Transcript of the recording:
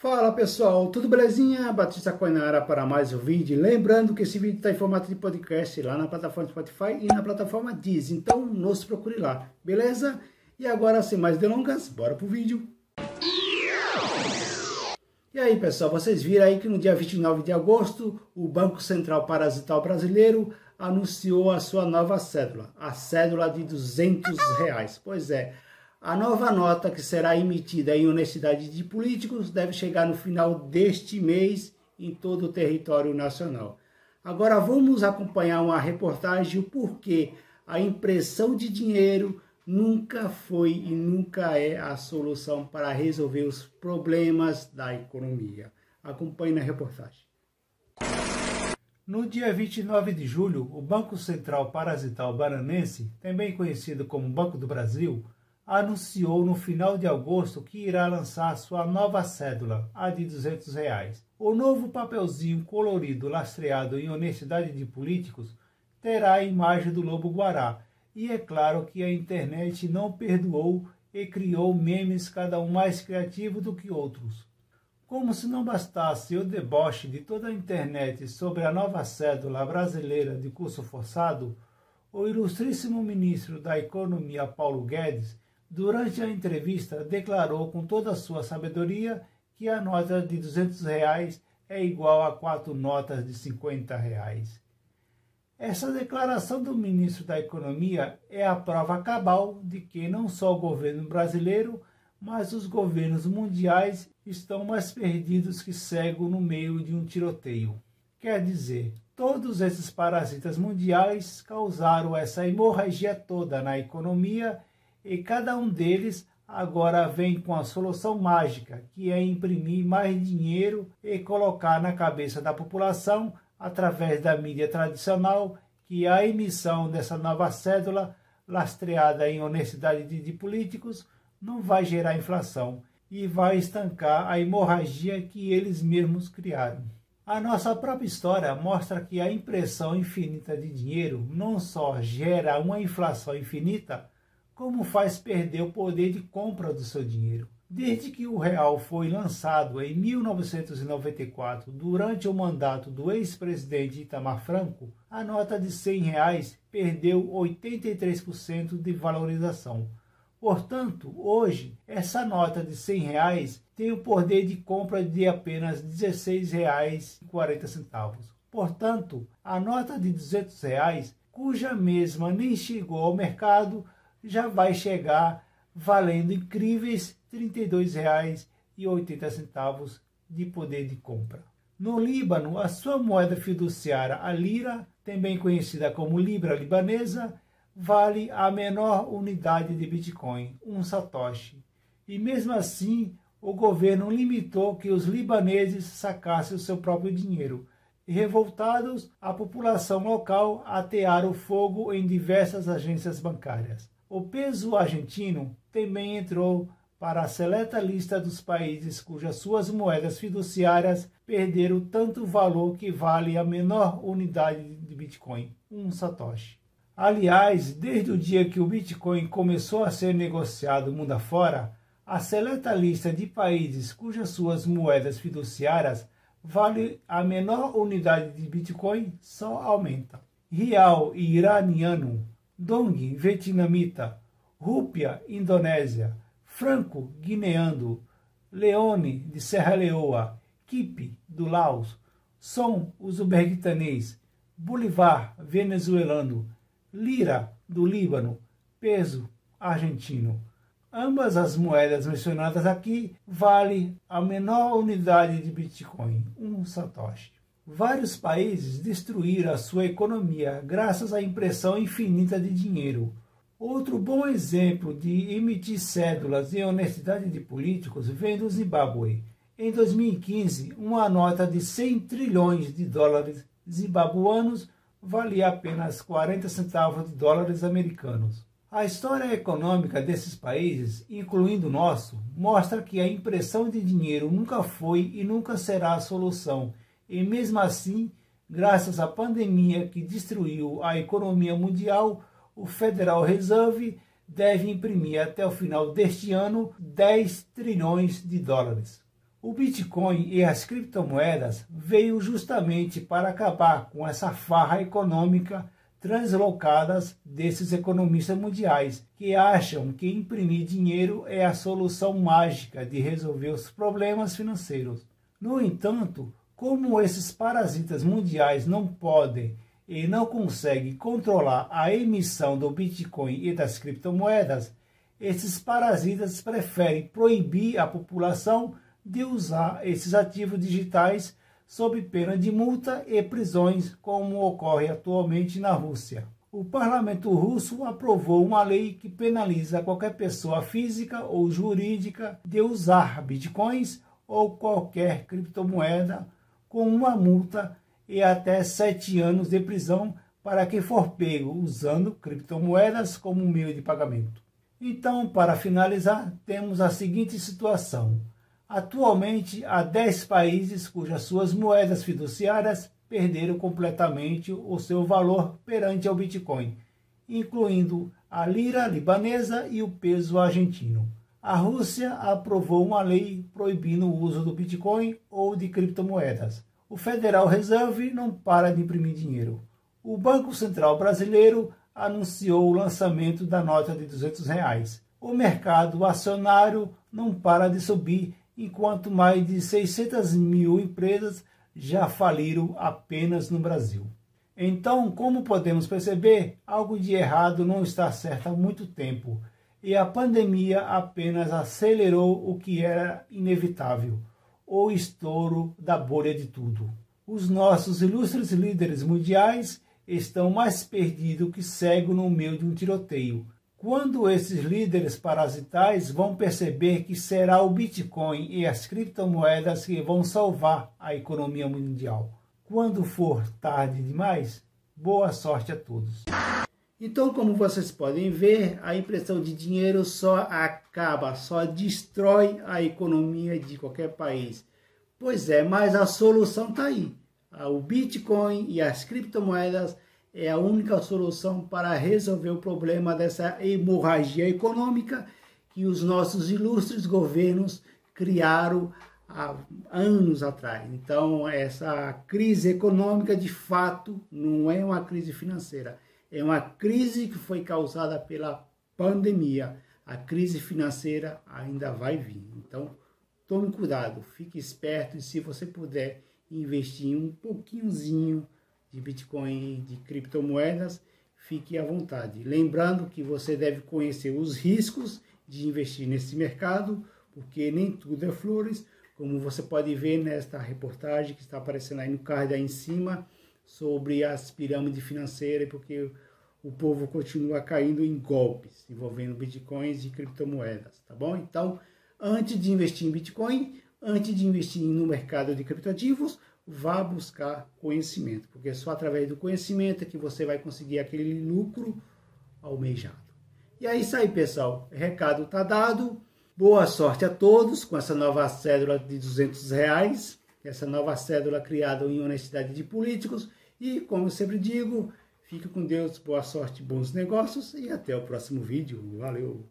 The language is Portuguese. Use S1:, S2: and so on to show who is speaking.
S1: Fala pessoal, tudo belezinha? Batista Coinara para mais um vídeo. Lembrando que esse vídeo está em formato de podcast lá na plataforma Spotify e na plataforma Deezer, então nos procure lá, beleza? E agora, sem mais delongas, bora pro vídeo. E aí pessoal, vocês viram aí que no dia 29 de agosto, o Banco Central Parasital Brasileiro anunciou a sua nova cédula, a cédula de 200 reais. Pois é, a nova nota que será emitida em honestidade de políticos deve chegar no final deste mês em todo o território nacional. Agora vamos acompanhar uma reportagem o porquê a impressão de dinheiro nunca foi e nunca é a solução para resolver os problemas da economia. Acompanhe na reportagem. No dia 29 de julho, o Banco Central Parasital Baranense, também conhecido como Banco do Brasil, anunciou no final de agosto que irá lançar sua nova cédula, a de 200 reais. O novo papelzinho colorido lastreado em honestidade de políticos terá a imagem do lobo guará, e é claro que a internet não perdoou e criou memes cada um mais criativo do que outros. Como se não bastasse o deboche de toda a internet sobre a nova cédula brasileira de curso forçado, o ilustríssimo ministro da Economia Paulo Guedes, durante a entrevista, declarou com toda a sua sabedoria que a nota de 200 reais é igual a quatro notas de 50 reais. Essa declaração do ministro da Economia é a prova cabal de que não só o governo brasileiro, mas os governos mundiais estão mais perdidos que cego no meio de um tiroteio. Quer dizer, todos esses parasitas mundiais causaram essa hemorragia toda na economia e cada um deles agora vem com a solução mágica, que é imprimir mais dinheiro e colocar na cabeça da população através da mídia tradicional que a emissão dessa nova cédula, lastreada em honestidade de, de políticos, não vai gerar inflação e vai estancar a hemorragia que eles mesmos criaram. A nossa própria história mostra que a impressão infinita de dinheiro não só gera uma inflação infinita, como faz perder o poder de compra do seu dinheiro. Desde que o real foi lançado em 1994, durante o mandato do ex-presidente Itamar Franco, a nota de 100 reais perdeu 83% de valorização. Portanto, hoje, essa nota de 100 reais tem o poder de compra de apenas R$ 16,40. Portanto, a nota de 200 reais, cuja mesma nem chegou ao mercado, já vai chegar valendo incríveis R$ 32,80 de poder de compra. No Líbano, a sua moeda fiduciária, a lira, também conhecida como libra libanesa, vale a menor unidade de Bitcoin, um satoshi. E mesmo assim, o governo limitou que os libaneses sacassem o seu próprio dinheiro. E revoltados, a população local atearam fogo em diversas agências bancárias. O peso argentino também entrou para a seleta lista dos países cujas suas moedas fiduciárias perderam tanto valor que vale a menor unidade de Bitcoin, um satoshi. Aliás, desde o dia que o Bitcoin começou a ser negociado mundo afora, a seleta lista de países cujas suas moedas fiduciárias vale a menor unidade de Bitcoin só aumenta. Real iraniano, Dong vietnamita, Rúpia indonésia, Franco guineano, Leone de Serra Leoa, Kipe do Laos, Som uzbequistanês, Bolivar venezuelano, Lira do Líbano, Peso argentino. Ambas as moedas mencionadas aqui valem a menor unidade de Bitcoin, um satoshi. Vários países destruíram a sua economia graças à impressão infinita de dinheiro, Outro bom exemplo de emitir cédulas e honestidade de políticos vem do Zimbábue. Em 2015, uma nota de 100 trilhões de dólares zimbabuanos valia apenas 40 centavos de dólares americanos. A história econômica desses países, incluindo o nosso, mostra que a impressão de dinheiro nunca foi e nunca será a solução, e mesmo assim, graças à pandemia que destruiu a economia mundial, o Federal Reserve deve imprimir até o final deste ano 10 trilhões de dólares. O Bitcoin e as criptomoedas veio justamente para acabar com essa farra econômica translocadas desses economistas mundiais que acham que imprimir dinheiro é a solução mágica de resolver os problemas financeiros. No entanto, como esses parasitas mundiais não podem e não conseguem controlar a emissão do Bitcoin e das criptomoedas, esses parasitas preferem proibir a população de usar esses ativos digitais sob pena de multa e prisões, como ocorre atualmente na Rússia. O parlamento russo aprovou uma lei que penaliza qualquer pessoa física ou jurídica de usar bitcoins ou qualquer criptomoeda com uma multa e até sete anos de prisão para quem for pego usando criptomoedas como meio de pagamento. Então, para finalizar, temos a seguinte situação. Atualmente, há 10 países cujas suas moedas fiduciárias perderam completamente o seu valor perante ao Bitcoin, incluindo a lira libanesa e o peso argentino. A Rússia aprovou uma lei proibindo o uso do Bitcoin ou de criptomoedas. O Federal Reserve não para de imprimir dinheiro. O Banco Central Brasileiro anunciou o lançamento da nota de 200 reais. O mercado acionário não para de subir enquanto mais de 600 mil empresas já faliram apenas no Brasil. Então, como podemos perceber, algo de errado não está certo há muito tempo e a pandemia apenas acelerou o que era inevitável o estouro da bolha de tudo. Os nossos ilustres líderes mundiais estão mais perdidos que cego no meio de um tiroteio, quando esses líderes parasitais vão perceber que será o Bitcoin e as criptomoedas que vão salvar a economia mundial. Quando for tarde demais, boa sorte a todos. Então, como vocês podem ver, a impressão de dinheiro só acaba, só destrói a economia de qualquer país. Pois é, mas a solução está aí. O Bitcoin e as criptomoedas é a única solução para resolver o problema dessa hemorragia econômica que os nossos ilustres governos criaram há anos atrás. Então, essa crise econômica, de fato, não é uma crise financeira, é uma crise que foi causada pela pandemia. A crise financeira ainda vai vir. Então, tome cuidado, fique esperto e se você puder investir um pouquinhozinho de Bitcoin, de criptomoedas, fique à vontade. Lembrando que você deve conhecer os riscos de investir nesse mercado, porque nem tudo é flores, como você pode ver nesta reportagem que está aparecendo aí no card aí em cima, sobre as pirâmides financeiras, porque o povo continua caindo em golpes envolvendo bitcoins e criptomoedas, tá bom? Então, antes de investir em bitcoin, antes de investir no mercado de criptoativos, vá buscar conhecimento, porque é só através do conhecimento é que você vai conseguir aquele lucro almejado. E é isso aí, pessoal. Recado está dado. Boa sorte a todos com essa nova cédula de 200 reais, essa nova cédula criada em honestidade de políticos. E, como eu sempre digo, fique com Deus, boa sorte, bons negócios e até o próximo vídeo. Valeu!